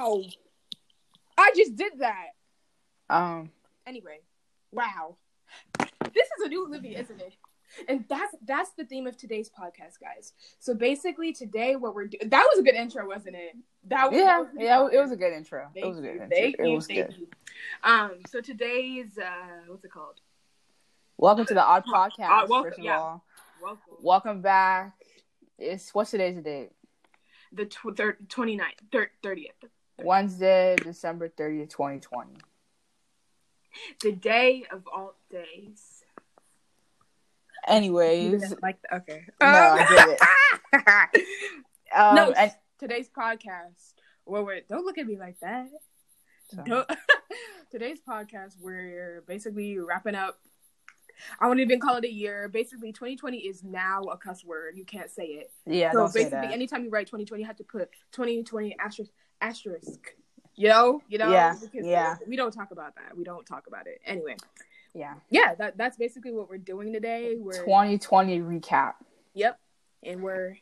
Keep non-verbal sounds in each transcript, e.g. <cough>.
Wow. I just did that. Um. Anyway, wow. This is a new Olivia, isn't it? And that's that's the theme of today's podcast, guys. So basically, today what we're doing that was a good intro, wasn't it? That was, Yeah. that was Yeah. It was a good intro. Thank it was a good you, intro. Thank it you, was thank good. you. Um, so today's uh, what's it called? Welcome to the Odd Podcast. Uh, welcome- first of yeah. all, Welcome. welcome back. It's what's today's date? The tw- thir- 29th, thir- 30th. Wednesday, December thirtieth, twenty twenty. The day of all days. Anyways, like okay. no, I Um, did it. <laughs> Um, no, and today's podcast. Well, wait, don't look at me like that. <laughs> Today's podcast, we're basically wrapping up. I won't even call it a year. Basically, 2020 is now a cuss word. You can't say it. yeah, so don't say basically, anytime you write 2020, you have to put 2020 asterisk asterisk. You know, you know. Yeah, Because yeah. We don't talk about that. We don't talk about it. Anyway, yeah, yeah, that that's basically what we're doing today. We're twenty twenty recap. yep, and we're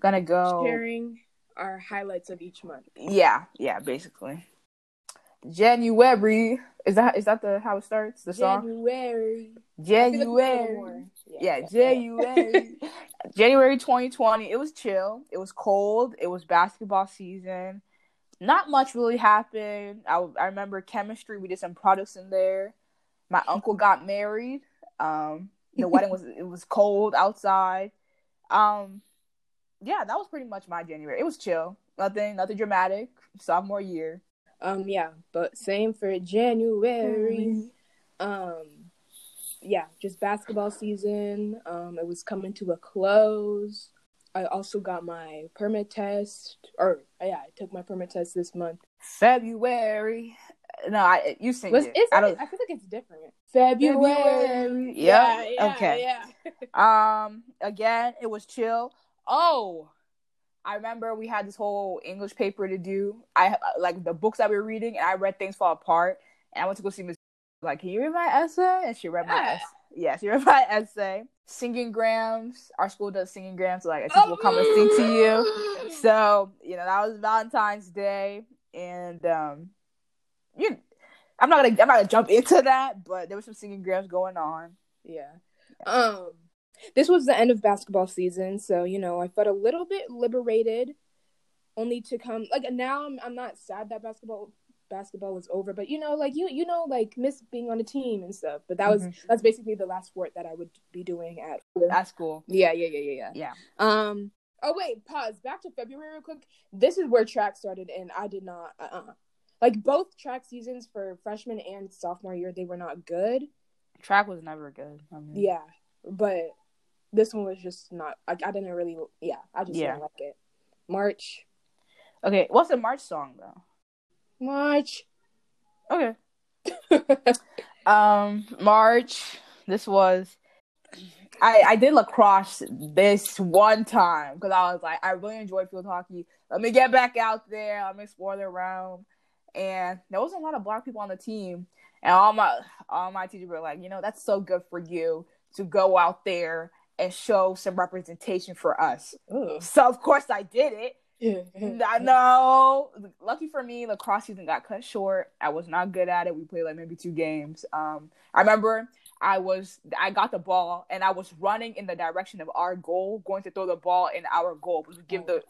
Gonna go. sharing our highlights of each month. Yeah, yeah, basically. January is that is that the how it starts the song? January. I feel like we need a little January. more. Yeah, January. <laughs> January 2020. It was chill. It was cold. It was basketball season. Not much really happened. I, I remember chemistry. We did some products in there. My uncle got married. Um, the <laughs> wedding was it was cold outside. Um, yeah, that was pretty much my January. It was chill. Nothing, nothing dramatic. Sophomore year. Um, yeah, but same for January. Um, yeah, just basketball season. Um, it was coming to a close. I also got my permit test, or yeah, I took my permit test this month. February. No, I you sing it. I don't. I feel like it's different. February. February. Yeah, Yep. yeah, Okay. Yeah. <laughs> Um, again, it was chill. Oh, I remember we had this whole English paper to do. I like the books that we were reading, and I read things fall apart. And I went to go see Miss. Like, can you read my essay? And she read my essay. Yeah, she read my essay. Singing grams. Our school does singing grams, so like a teacher will come and sing to you. So you know that was Valentine's Day, and um, you. I'm not gonna I'm not gonna jump into that, but there was some singing grams going on. Yeah. Um this was the end of basketball season, so you know, I felt a little bit liberated only to come like now I'm I'm not sad that basketball basketball was over, but you know, like you you know, like miss being on a team and stuff. But that was Mhm. that's basically the last sport that I would be doing at That's school. Yeah, yeah, yeah, yeah, yeah. Yeah. Um oh wait, pause. Back to February real quick. This is where track started and I did not uh uh like both track seasons for freshman and sophomore year, they were not good. Track was never good. I mean, Yeah, but this one was just not. I, I didn't really. Yeah, I just Yeah. didn't like it. March, Okay, what's a March song though? March. Okay. <laughs> Um, March. This was. I I did lacrosse this one time because I was like I really enjoy field hockey. Let me get back out there. Let me explore the realm. And there wasn't a lot of black people on the team, and all my all my teachers were like, you know, that's so good for you to go out there and show some representation for us. Ugh. So of course I did it. I know. Lucky for me, lacrosse season got cut short. I was not good at it. We played like maybe two games. Um, I remember I was I got the ball and I was running in the direction of our goal, going to throw the ball in our goal. But we give the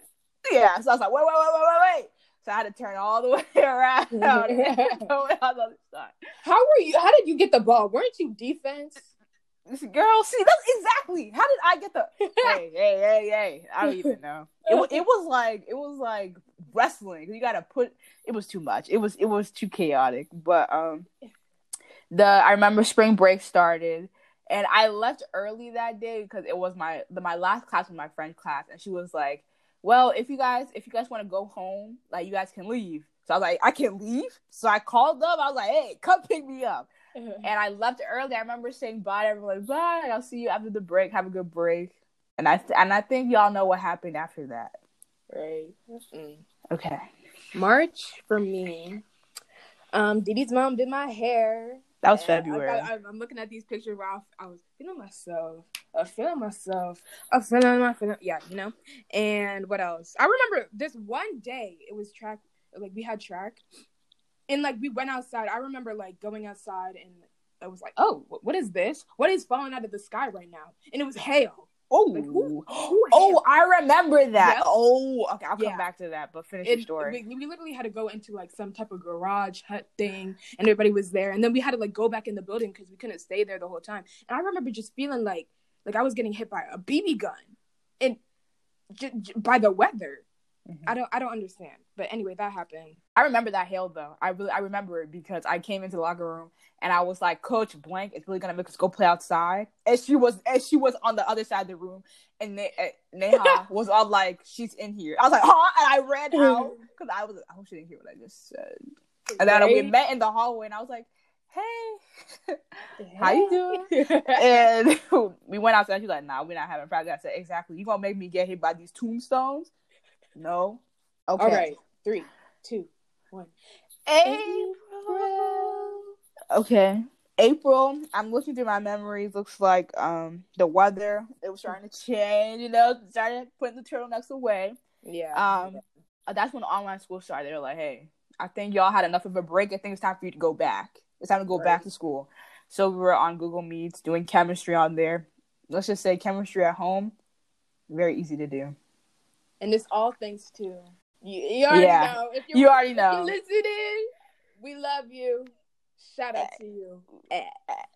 yeah. So I was like, wait, wait, wait, wait, wait, wait. So I had to turn all the <laughs> way around <laughs> and go on <laughs> the other side. How were you? How did you get the ball? Weren't you defense? This girl, see, that's exactly. How did I get the? <laughs> hey, hey, hey, hey! I don't even know. It, it was like it was like wrestling. You gotta put. It was too much. It was it was too chaotic. But um, the I remember spring break started, and I left early that day because it was my the my last class was my French class, and she was like, "Well, if you guys if you guys want to go home, like you guys can leave." So I was like, "I can leave." So I called them. I was like, "Hey, come pick me up." <laughs> and I left early. I remember saying bye to everyone, like, bye, I'll see you after the break. Have a good break. And I th- and I think y'all know what happened after that. right. Mm. Okay. March for me. Um, Didi's mom did my hair. That was February. I, am looking at these pictures where I, I was feeling myself. I feeling myself. I feeling my feeling. Yeah, you know. And what else? I remember this one day. It was track. like we had track, and like we went outside. I remember like going outside and I was like, "Oh, what is this? What is falling out of the sky right now?" And it was hail. Oh, Like, who- who <gasps> oh, I remember that. Yep. Oh, okay, I'll come Yeah. back to that. But finish It- your story. we, we literally had to go into like some type of garage hut thing, and everybody was there. And then we had to like go back in the building because we couldn't stay there the whole time. And I remember just feeling like like I was getting hit by a BB gun, and j- j- by the weather. Mhm. I don't I don't understand. But anyway, that happened. I remember that hail though. I really I remember it because I came into the locker room and I was like, Coach Blank is really gonna make us go play outside. And she was and she was on the other side of the room and Ne- Neha <laughs> was all like, She's in here. I was like, huh? And I ran mm-hmm. out because I was I hope she didn't hear what I just said. And then we met in the hallway and I was like, Hey, <laughs> how you doing? <laughs> and we went outside. And she's like, "Nah, we're not having practice." I said, "Exactly. You gonna make me get hit by these tombstones?" No. Okay. All right, three, two, one. April. Okay. April. I'm looking through my memories. Looks like um the weather it was starting to change. You know, started putting the turtlenecks away. Yeah. Um, that's when online school started. They're like, "Hey, I think y'all had enough of a break. I think it's time for you to go back. It's time to go back to school." So we were on Google Meets doing chemistry on there. Let's just say chemistry at home, very easy to do. and it's all thanks to you. You already Yeah. know. If you're, You already know. listening, we love you. Shout out to you.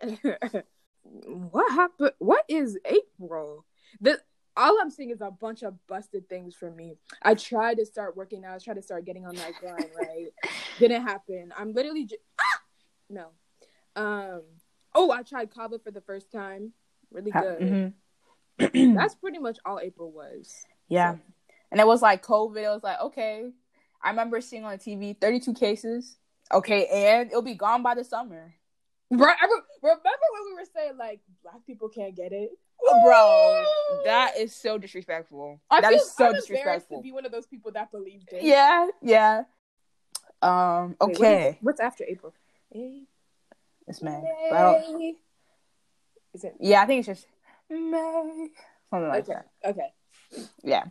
<laughs> what happened? What is April? The all I'm seeing is a bunch of busted things for me. I tried to start working out. I tried to start getting on that grind. <laughs> Right, didn't happen. I'm literally just ah! no. Um. Oh, I tried kava for the first time. Really good. Mhm. <clears throat> <clears throat> That's pretty much all April was. Yeah. And it was like COVID. It was like, okay. I remember seeing on TV 32 cases. Okay, and it'll be gone by the summer. Right. Remember when we were saying like black people can't get it, Bro, that is so disrespectful. I That feel is so I'm disrespectful. to be one of those people that believed it. Yeah, yeah. Um, Wait, what is- okay. what's after April? May. It's May. But I don't- May. Is it? yeah, I think it's just May. Something like okay. that. Okay. Yeah.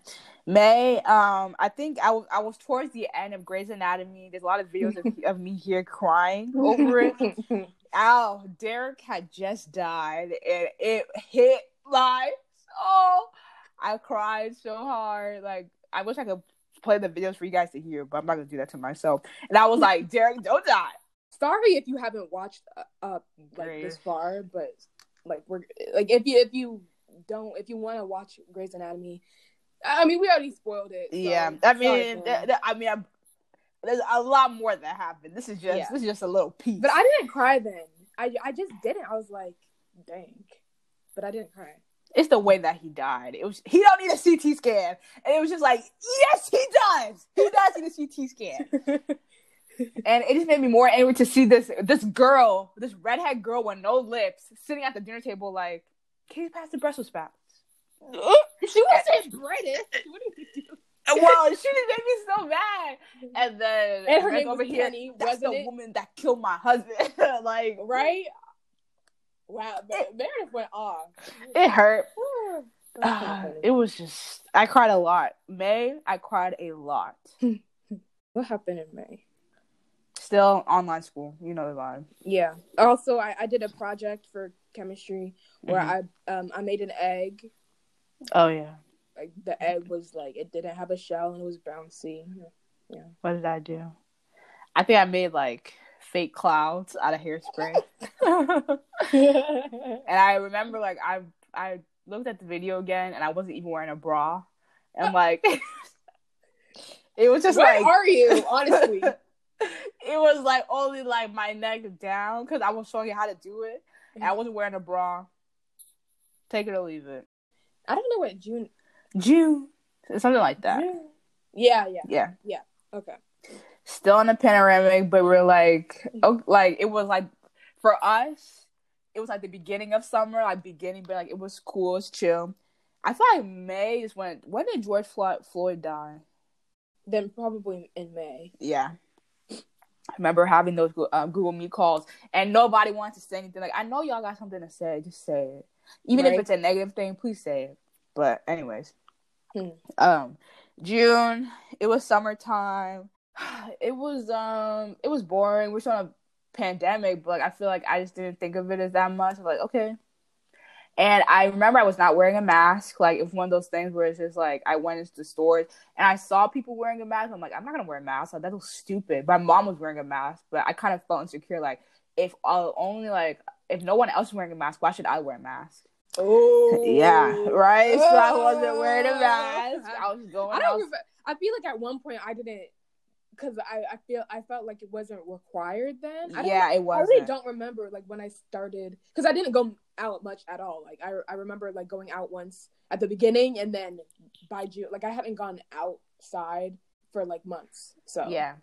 May, um, I think I was I was towards the end of Grey's Anatomy. There's a lot of videos of, <laughs> of me here crying over it. <laughs> Ow, Derek had just died and it hit like oh I cried so hard. Like I wish I could play the videos for you guys to hear, but I'm not gonna do that to myself. And I was like, Derek, don't die. Sorry if you haven't watched uh, up like Grey's. this far, but like we're like if you if you don't if you want to watch Grey's Anatomy, I mean we already spoiled it. so yeah, I mean, th- th- I mean, I'm, there's a lot more that happened. This is just Yeah. this is just a little piece. but I didn't cry then. I I just didn't. I was like, dang, but I didn't cry. it's the way that he died. It was he don't need a CT scan, and it was just like, yes, he does. He does need a CT scan. <laughs> And it just made me more angry to see this this girl, this redhead girl with no lips, sitting at the dinner table like, can you pass the Brussels sprouts? she wasn't British. What did you do? <laughs> well, <laughs> she just made me so mad. And then And her Rick name was over here, Penny, that's wasn't the it? woman that killed my husband. <laughs> like, Right? Wow, but Meredith went off. it hurt. <sighs> That's so ah, funny. it was just, I cried a lot. May, I cried a lot. what happened in May? Still online school, you know the vibe. Yeah. Also, I, I did a project for chemistry where Mhm. I um I made an egg. Oh yeah. Like the egg was like it didn't have a shell and it was bouncy. Yeah. What did I do? I think I made like fake clouds out of hairspray. <laughs> and I remember like I I looked at the video again and I wasn't even wearing a bra. And like <laughs> it was just Where like are you? <laughs> Honestly, it was like only like my neck down because I was showing you how to do it. And I wasn't wearing a bra. Take it or leave it. I don't know what June. June. Something like that. June? Yeah, yeah. Yeah. Okay. Still in a panoramic, but we're like oh, like it was like for us, it was like the beginning of summer, like beginning, but like it was cool, it's chill. I feel like May is when when did George Floyd, Floyd die? Then probably in May. Yeah. I remember having those uh, Google Meet calls, and nobody wanted to say anything. Like, I know y'all got something to say, just say it. Even if it's a negative thing, please say it. But, anyways, Hmm. um, June, it was summertime. <sighs> It was um it was boring. We're so on a pandemic, but like I feel like I just didn't think of it as that much. I was like, okay. And I remember I was not wearing a mask. Like it's one of those things where it's just like I went into the stores and I saw people wearing a mask. I'm like, I'm not gonna wear a mask. Like, that was stupid. My mom was wearing a mask, but I kind of felt insecure. Like if I'll only like if no one else is wearing a mask, why should I wear a mask? Oh, Yeah, right. So I wasn't wearing a oh. mask. I was going. I don't. out- Remember, I feel like at one point I didn't, because I I feel I felt like it wasn't required then. I yeah, it was. I really don't remember like when I started because I didn't go out much at all. Like I I remember like going out once at the beginning and then by June like I haven't gone outside for like months. So Yeah,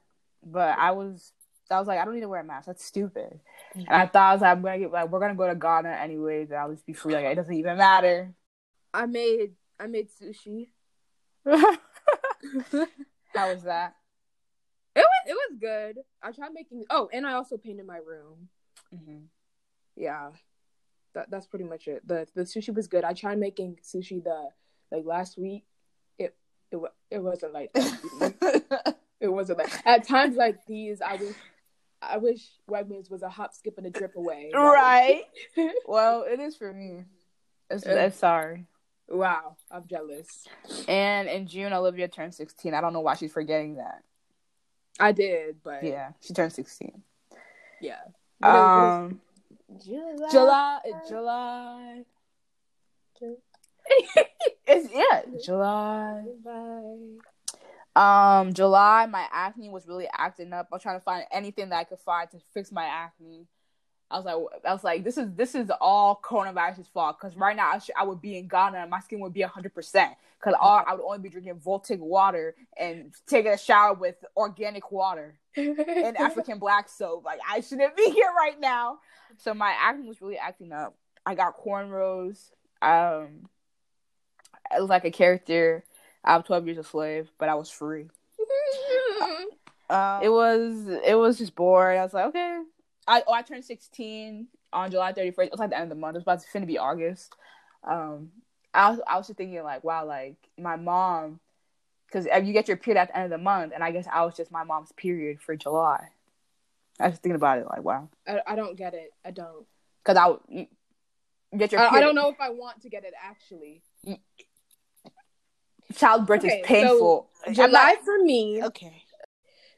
but I was. I was like, I don't need to wear a mask. That's stupid. And I thought I was like, I'm gonna get like we're gonna go to Ghana anyways. And I'll just be free. Like it doesn't even matter. I made I made sushi. <laughs> How was that? It was it was good. I tried making oh and I also painted my room. Mm-hmm. Yeah, that that's pretty much it. the The sushi was good. I tried making sushi the like last week. It it it wasn't like. <laughs> It wasn't like at times like these. I wish I wish Wegmans was a hop, skip, and a drip away. Right. <laughs> Well, it is for me. It's, it's sorry. wow, I'm jealous. And in June, Olivia turned 16. I don't know why she's forgetting that. I did, but yeah. She turned 16. Yeah. Um, July. July, July. <laughs> It's yeah, July. Um, July, my acne was really acting up. I was trying to find anything that I could find to fix my acne. I was like, I was like, this is this is all coronavirus's fault. Because right now, I, should, I would be in Ghana and my skin would be hundred percent. Because all I would only be drinking Voltic water and taking a shower with organic water and <laughs> African black soap. Like I shouldn't be here right now. So my acne was really acting up. I got cornrows. Um, I was like a character of Twelve Years a Slave, but I was free. um, <laughs> It was it was just boring. I was like, okay. I oh I turned sixteen on July thirty first. It was like the end of the month. It was about to finna be August. Um, I was I was just thinking like, wow, like my mom, because you get your period at the end of the month, and I guess I was just my mom's period for July. I was thinking about it like, wow, I, I don't get it. I don't. because I you get your I, I don't know if I want to get it actually. Childbirth Okay, is painful. I'm July not- for me. okay.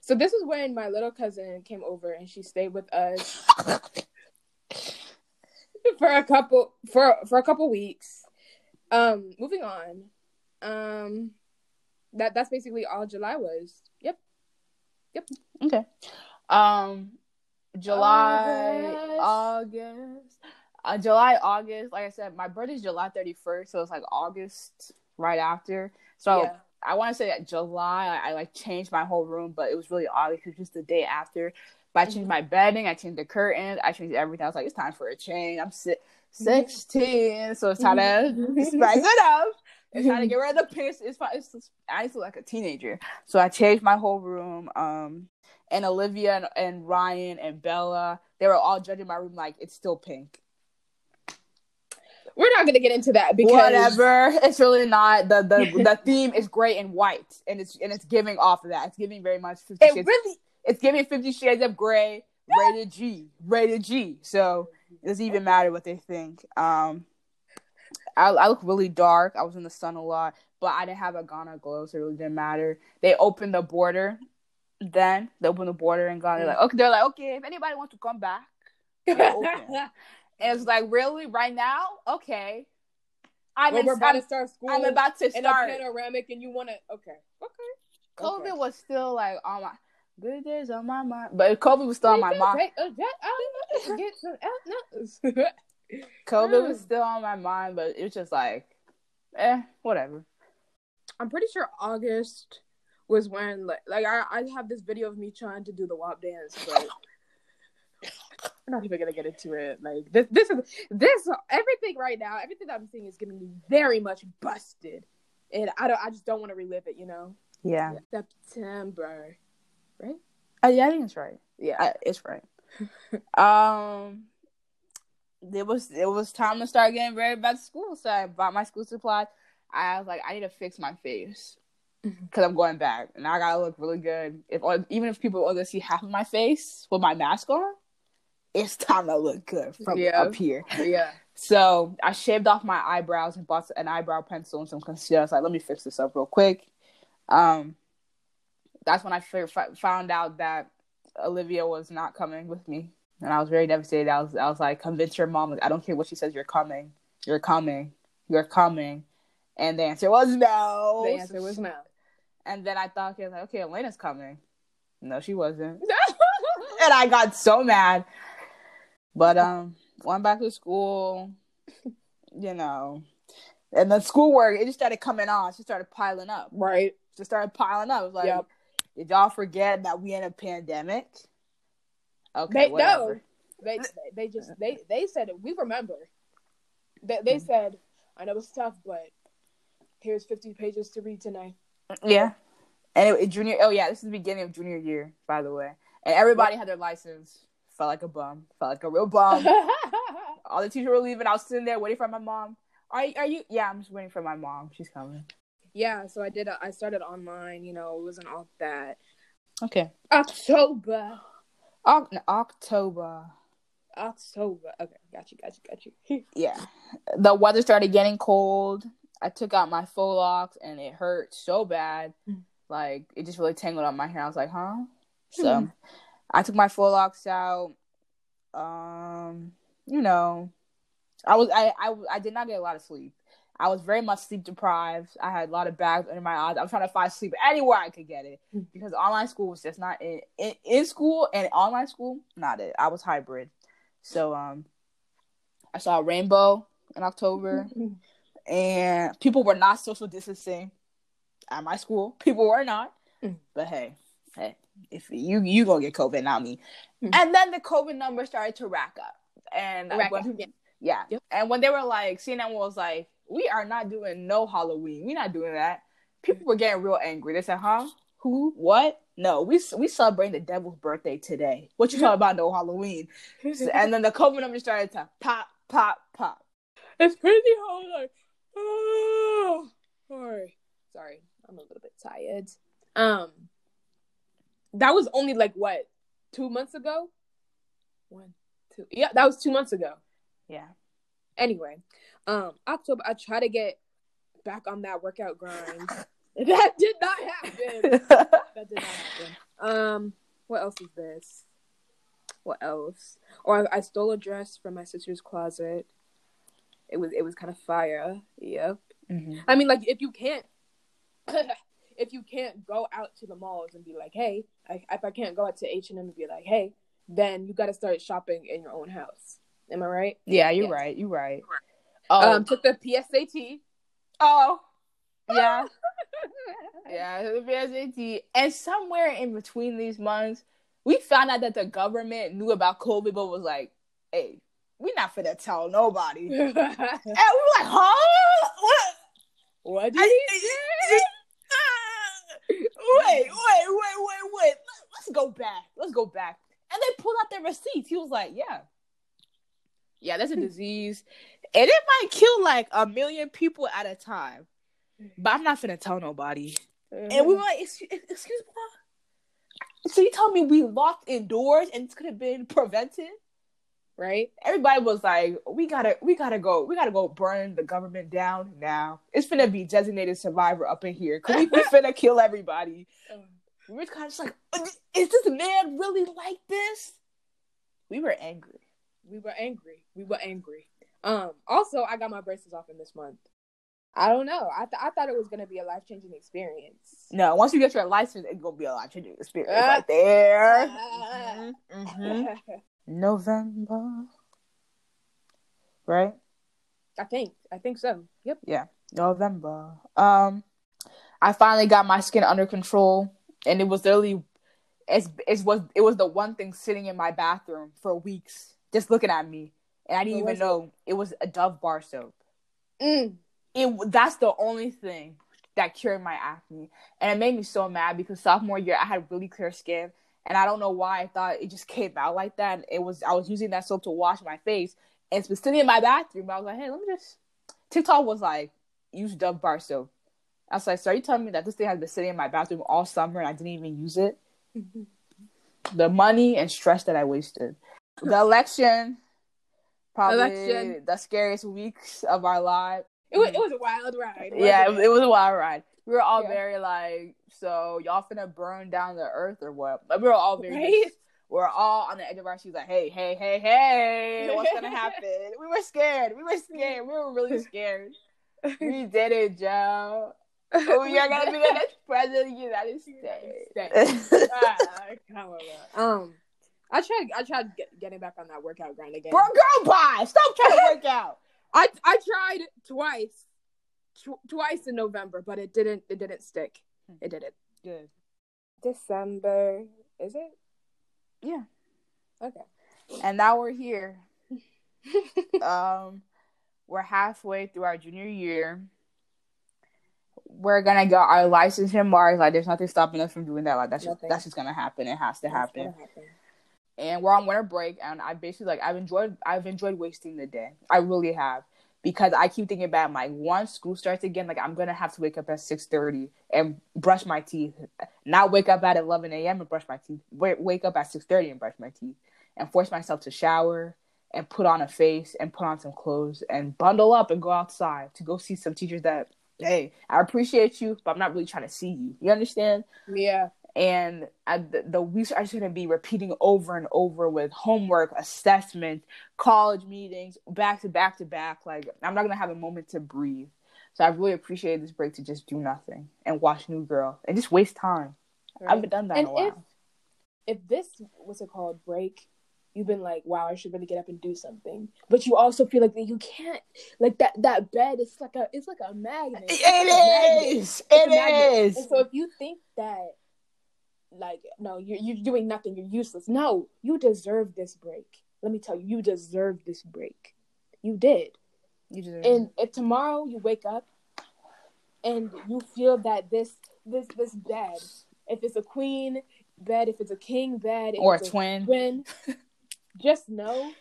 So this is when my little cousin came over and she stayed with us <laughs> for a couple for for a couple weeks. Um, moving on. Um, that that's basically all July was. Yep. Yep. Okay. Um, July, August. August, uh, July, August. Like I said, my birthday's July thirty first, so it's like August right after. So Yeah. I want to say that July, I, I like changed my whole room, but it was really odd because just the day after. But I changed Mhm. my bedding, I changed the curtains, I changed everything. I was like, it's time for a change. I'm si- 16, so it's time to <laughs> spice it up. It's trying to get rid of the piss. It's fine. It's, it's, I used to look like a teenager, so I changed my whole room. Um, and Olivia and, and Ryan and Bella, they were all judging my room like it's still pink. We're not gonna get into that because Whatever, it's really not. the the <laughs> The theme is gray and white, and it's and it's giving off of that. It's giving very much Fifty It Shades. really It's giving Fifty Shades of Grey, rated G, rated G. So it doesn't even matter what they think. Um, I, I look really dark. I was in the sun a lot, but I didn't have a Ghana glow, so it really didn't matter. They opened the border. Then they opened the border and Ghana. They're like, okay, they're like, okay, if anybody wants to come back, they're open. and <laughs> it's like, really, right now, okay. I'm, when in, we're about I'm, to start school I'm about to start. panoramic and you wanna okay. Okay. COVID okay. was still like on my good days on my mind, but COVID was still on my mind. Take a jet out, get some out- <laughs> COVID was still on my mind, but it was just like, eh, whatever. I'm pretty sure August was when like like I, I have this video of me trying to do the WAP dance, but I'm not even gonna get into it. Like this this is this everything right now, everything that I'm seeing is getting me very much busted. And I don't I just don't want to relive it, you know? Yeah, September. Uh, yeah, I think it's right. Yeah. I, it's right. <laughs> um, it was it was time to start getting ready back to school, so I bought my school supplies. I was like, I need to fix my face. because I'm going back, and I gotta look really good. If even if people only see half of my face with my mask on, it's time to look good from Yeah. up here. Yeah. So I shaved off my eyebrows and bought an eyebrow pencil and some concealer. I was like, let me fix this up real quick. Um, that's when I f- f- found out that Olivia was not coming with me, and I was very devastated. I was, I was like, convince your mom. Like, I don't care what she says. You're coming. You're coming. You're coming. And the answer was no. The answer was no. And then I thought, okay, I like, okay, Elena's coming. No, she wasn't. <laughs> and I got so mad. But um, went back to school, you know, and the schoolwork it just started coming on. It just started piling up. right. It just started piling up. It was like, Yep. did y'all forget that we in a pandemic? Okay, They whatever. no. They they just they they said it. We remember. They they said, I know it's tough, but here's 50 pages to read tonight. Yeah. And it, it- junior. Oh yeah, this is the beginning of junior year, by the way. And everybody had their license. Felt like a bum. Felt like a real bum. <laughs> All the teachers were leaving. I was sitting there waiting for my mom. Are are you? Yeah, I'm just waiting for my mom. She's coming. yeah, so I did. A, I started online. You know, it wasn't all that. Okay. October. Oc- October. October. Okay, got you, got you, got you. <laughs> Yeah. The weather started getting cold. I took out my faux locks and it hurt so bad. Mm. Like it just really tangled up my hair. I was like, huh? <laughs> So. I took my faux locks out. Um, you know, I was I, I I did not get a lot of sleep. I was very much sleep deprived. I had a lot of bags under my eyes. I was trying to find sleep anywhere I could get it Mm. because online school was just not in, in in school and online school not it. I was hybrid. So um, I saw a rainbow in October, <laughs> and people were not social distancing at my school. People were not, Mm. but hey, hey, if you you gonna get COVID, not me. Mm. And then the COVID numbers started to rack up, and Rack when up, yeah. yeah, Yep. and when they were like, CNN was like, "We are not doing no Halloween. We're not doing that." People were getting real angry. They said, "Huh? Who? What? No, we we celebrating the devil's birthday today. What you <laughs> talking about? No Halloween?" And then the COVID numbers started to pop, pop, pop. It's crazy how like oh, sorry. Sorry. I'm a little bit tired. Um that was only like what, two months ago? One, two yeah, that was two months ago. Yeah. Anyway, um October I try to get back on that workout grind. <laughs> that did not happen. <laughs> That did not happen. Um, what else is this? What else? Or I, I stole a dress from my sister's closet. It was it was kind of fire. Yep. Mhm. I mean, like if you can't, <laughs> if you can't go out to the malls and be like, hey, I, if I can't go out to H and M and be like, hey, then you got to start shopping in your own house. Am I right? Yeah, you're Yes. right. You're right. Oh, Um, took the PSAT. oh, <laughs> yeah, yeah. The PSAT, and somewhere in between these months, we found out that the government knew about COVID, but was like, "Hey, we're not finna tell nobody." <laughs> And we were like, "Huh? What?" what did I- he say? Wait, wait, wait, wait, wait. Let- Let's go back. Let's go back. And they pulled out their receipts. He was like, "Yeah, yeah, that's a hmm. disease, and it might kill like a million people at a time." But I'm not finna tell nobody. And we were like, excuse, excuse me. So you tell me we locked indoors and this could have been prevented? Right? Everybody was like, we gotta, we gotta go, we gotta go burn the government down now. It's gonna be designated survivor up in here. Cause we, we <laughs> finna kill everybody. We were kind of just like, is this man really like this? We were angry. We were angry. We were angry. Um. Also, I got my braces off in this month. I don't know. I th- I thought it was gonna be a life changing experience. No, once you get your license, it's gonna be a life changing experience Ah. right there. Ah. Mhm, mhm. November, right? I think. I think so. Yep. Yeah, November. Um, I finally got my skin under control, and it was literally, it's it was it was the one thing sitting in my bathroom for weeks, just looking at me, and I didn't What even know it? was a Dove bar soap. Mm. It that's the only thing that cured my acne, and it made me so mad because sophomore year I had really clear skin, and I don't know why I thought it just came out like that. It was I was using that soap to wash my face, and it's been sitting in my bathroom. I was like, hey, let me just. TikTok was like, use Dove bar soap. I was like, so are you telling me that this thing has been sitting in my bathroom all summer and I didn't even use it? the money and stress that I wasted. The <laughs> election, probably Election. the scariest weeks of our lives. It was, it was a wild ride. Yeah, it, it was a wild ride. We were all Yeah. very like, so y'all finna burn down the earth or what? Like, we were all very, Right? we're all on the edge of our seats, like, hey, hey, hey, hey, what's gonna <laughs> happen? we were scared. We were scared. We were really scared. we did it, Joe. Oh, you're gonna be the next <laughs> president of the United States. <laughs> Ah, come on, bro. um, I tried. I tried get, getting back on that workout grind again. Bro, girl, bye. Stop trying to work out. I I tried twice, tw- twice in November, but it didn't. It didn't stick. It did it. Good. December is it? Yeah. Okay. And now we're here. <laughs> um, we're halfway through our junior year. We're gonna get our license in March. Like, there's nothing stopping us from doing that. Like, that's just, that's just gonna happen. It has to happen. happen. and we're on winter break and i basically like i've enjoyed i've enjoyed wasting the day i really have because i keep thinking about like once school starts again like i'm gonna have to wake up at 6.30 and brush my teeth. Not wake up at 11 a.m and brush my teeth. Wake, wake up at 6.30 and brush my teeth and force myself to shower and put on a face and put on some clothes and bundle up and go outside to go see some teachers that hey i appreciate you but i'm not really trying to see you. You understand? Yeah. And I, the, the weeks are just going to be repeating over and over with homework, assessment, college meetings, back to back to back. Like I'm not going to have a moment to breathe. So I really appreciated this break to just do nothing and watch New Girl and just waste time. I haven't done that And in a while. if if this what's it called break, you've been like, wow, I should really get up and do something, but you also feel like you can't. Like that that bed is like a it's like a magnet. It's a magnet. it is. It is. And so if you think that, like, no, you're you're doing nothing, you're useless. No, you deserve this break. Let me tell you, you deserve this break. You did. You deserve And if tomorrow you wake up and you feel that this this this bed, if it's a queen bed, if it's a king bed, or a twin. twin, <laughs> just know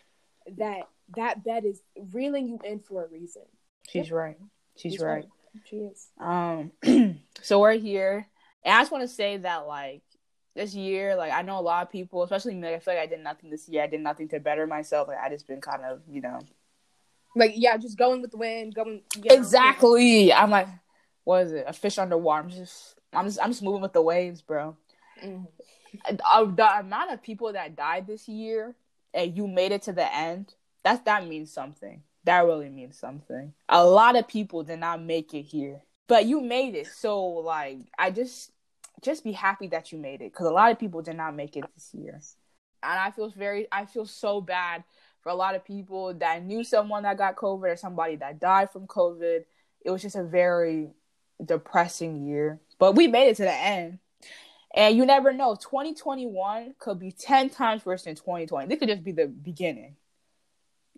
that that bed is reeling you in for a reason. She's right. She's She's right. She is. Um, <clears throat> so we're here, and I just want to say that like this year, like I know a lot of people, especially me. Like, I feel like I did nothing this year. I did nothing to better myself. Like I just been kind of, you know, Like yeah, just going with the wind, going you know, exactly. I'm like, what is it? A fish underwater. I'm just, I'm just, I'm just moving with the waves, bro. Mhm. Uh, the amount of people that died this year, and you made it to the end. That that means something. That really means something. A lot of people did not make it here, but you made it. So like, I just just be happy that you made it because a lot of people did not make it this year, and I feel very, I feel so bad for a lot of people that knew someone that got COVID or somebody that died from COVID. It was just a very depressing year, but we made it to the end. And you never know. 2021 could be 10 times worse than 2020. This could just be the beginning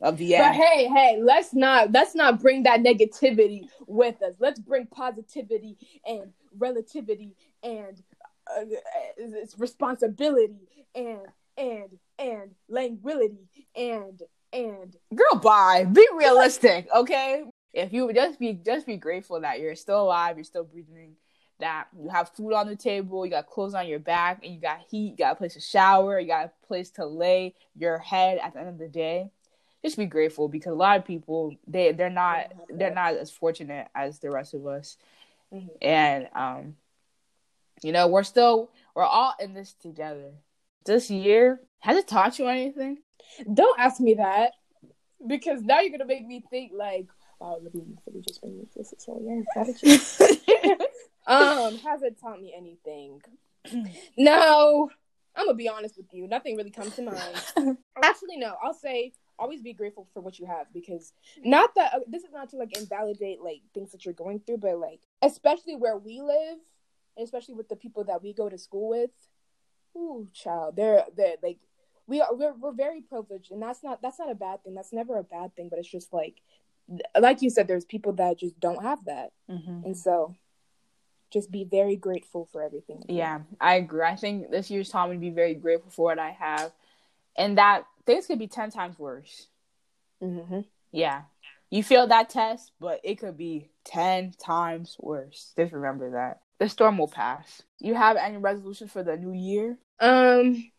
of the But hey, hey, let's not let's not bring that negativity with us. Let's bring positivity and relativity and uh, it's responsibility and and and languidity and and Girl, bye. Be realistic, okay? If you just be just be grateful that you're still alive, you're still breathing, that you have food on the table, you got clothes on your back, and you got heat, you got a place to shower, you got a place to lay your head at the end of the day. Just be grateful because a lot of people they they're not they're not as fortunate as the rest of us. Mhm. And um you know, we're still we're all in this together. This year, has it taught you anything? don't ask me that because now you're gonna make me think like, wow, let me, just bring this this whole year. How did you? <laughs> um, has it taught me anything? <clears throat> no, I'm gonna be honest with you. Nothing really comes to mind. <laughs> Actually, no. I'll say always be grateful for what you have because not that uh, this is not to like invalidate like things that you're going through, but like especially where we live, and especially with the people that we go to school with. Ooh, child, they're they're like we are we're, we're very privileged, and that's not that's not a bad thing. That's never a bad thing, but it's just like like you said, there's people that just don't have that, mm-hmm. and so just be very grateful for everything. Yeah, I agree. I think this year's taught me to be very grateful for what I have, and that things could be ten times worse. Mm-hmm. Yeah, you failed that test, but it could be ten times worse. Just remember that. The storm will pass. You have any resolutions for the new year? Um,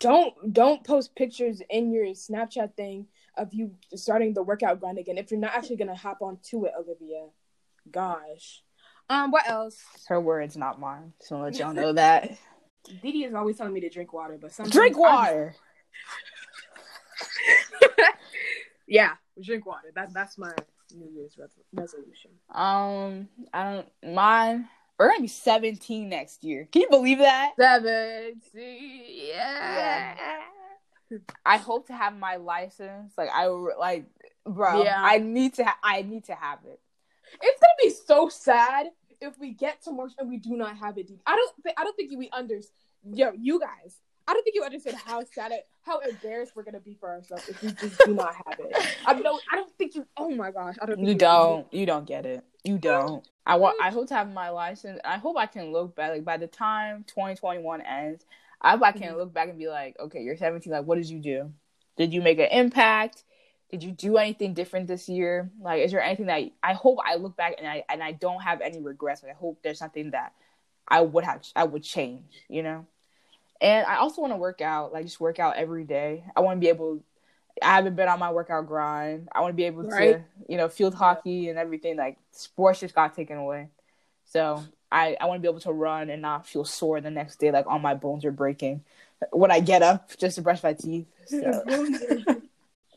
don't don't post pictures in your Snapchat thing of you starting the workout grind again if you're not actually gonna hop onto it, Olivia. Gosh. Um, what else? Her words, not mine. So I'll let y'all know that. <laughs> Didi is always telling me to drink water, but sometimes Drink water. Yeah, drink water. That that's my New Year's resolution. Um, I don't mine. We're gonna be 17 next year. Can you believe that? Seventeen. Yeah. I hope to have my license. Like I like, bro. Yeah. I need to. Ha- I need to have it. It's gonna be so sad if we get to March and we do not have it. I don't. Th- I don't think we under. Yo, you guys. I don't think you understand how sad it, how embarrassed we're gonna be for ourselves if we just do not have it. I don't. I don't think you. Oh my gosh. I don't. You don't. You don't get it. You don't. I want. I hope to have my license. I hope I can look back. Like by the time 2021 ends, I hope I can Mhm. look back and be like, okay, you're 17. Like, what did you do? Did you make an impact? Did you do anything different this year? Like, is there anything that I hope I look back and I and I don't have any regrets. I hope there's something that I would have I would change. You know. And I also want to work out, like just work out every day. I want to be able. I haven't been on my workout grind. I want to be able Right. to, you know, field hockey and everything. Like sports just got taken away, so I I want to be able to run and not feel sore the next day, like all my bones are breaking when I get up just to brush my teeth. <laughs> So,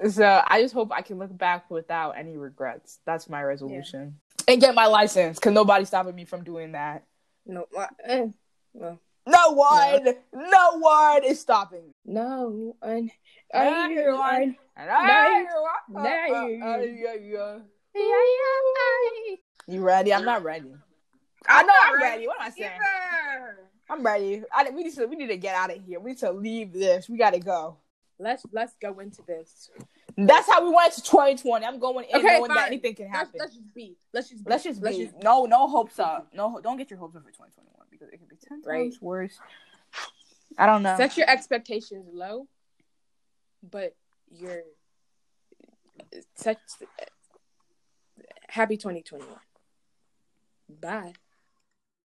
<laughs> so I just hope I can look back without any regrets. That's my resolution, and get my license because nobody's stopping me from doing that. no. eh, well, No one, no one is stopping no. And Yeah, I, you're I, right. And No, I, no. uh, uh, uh, yeah, yeah. I, You ready? I'm not ready. I know I'm ready. ready. What am I saying? I'm ready. I, we need to. We need to get out of here. We need to leave this. We got to go. Let's let's go into this. That's how we went to 2020. I'm going in Okay, knowing that fine. anything can Let's, happen. let's just be. Let's just. Be. Let's just Let's be. no, no hopes up. No, don't get your hopes up for 2021 because it could be 10 Right. times worse. I don't know. set your expectations low, but you're set. Happy 2021. Bye.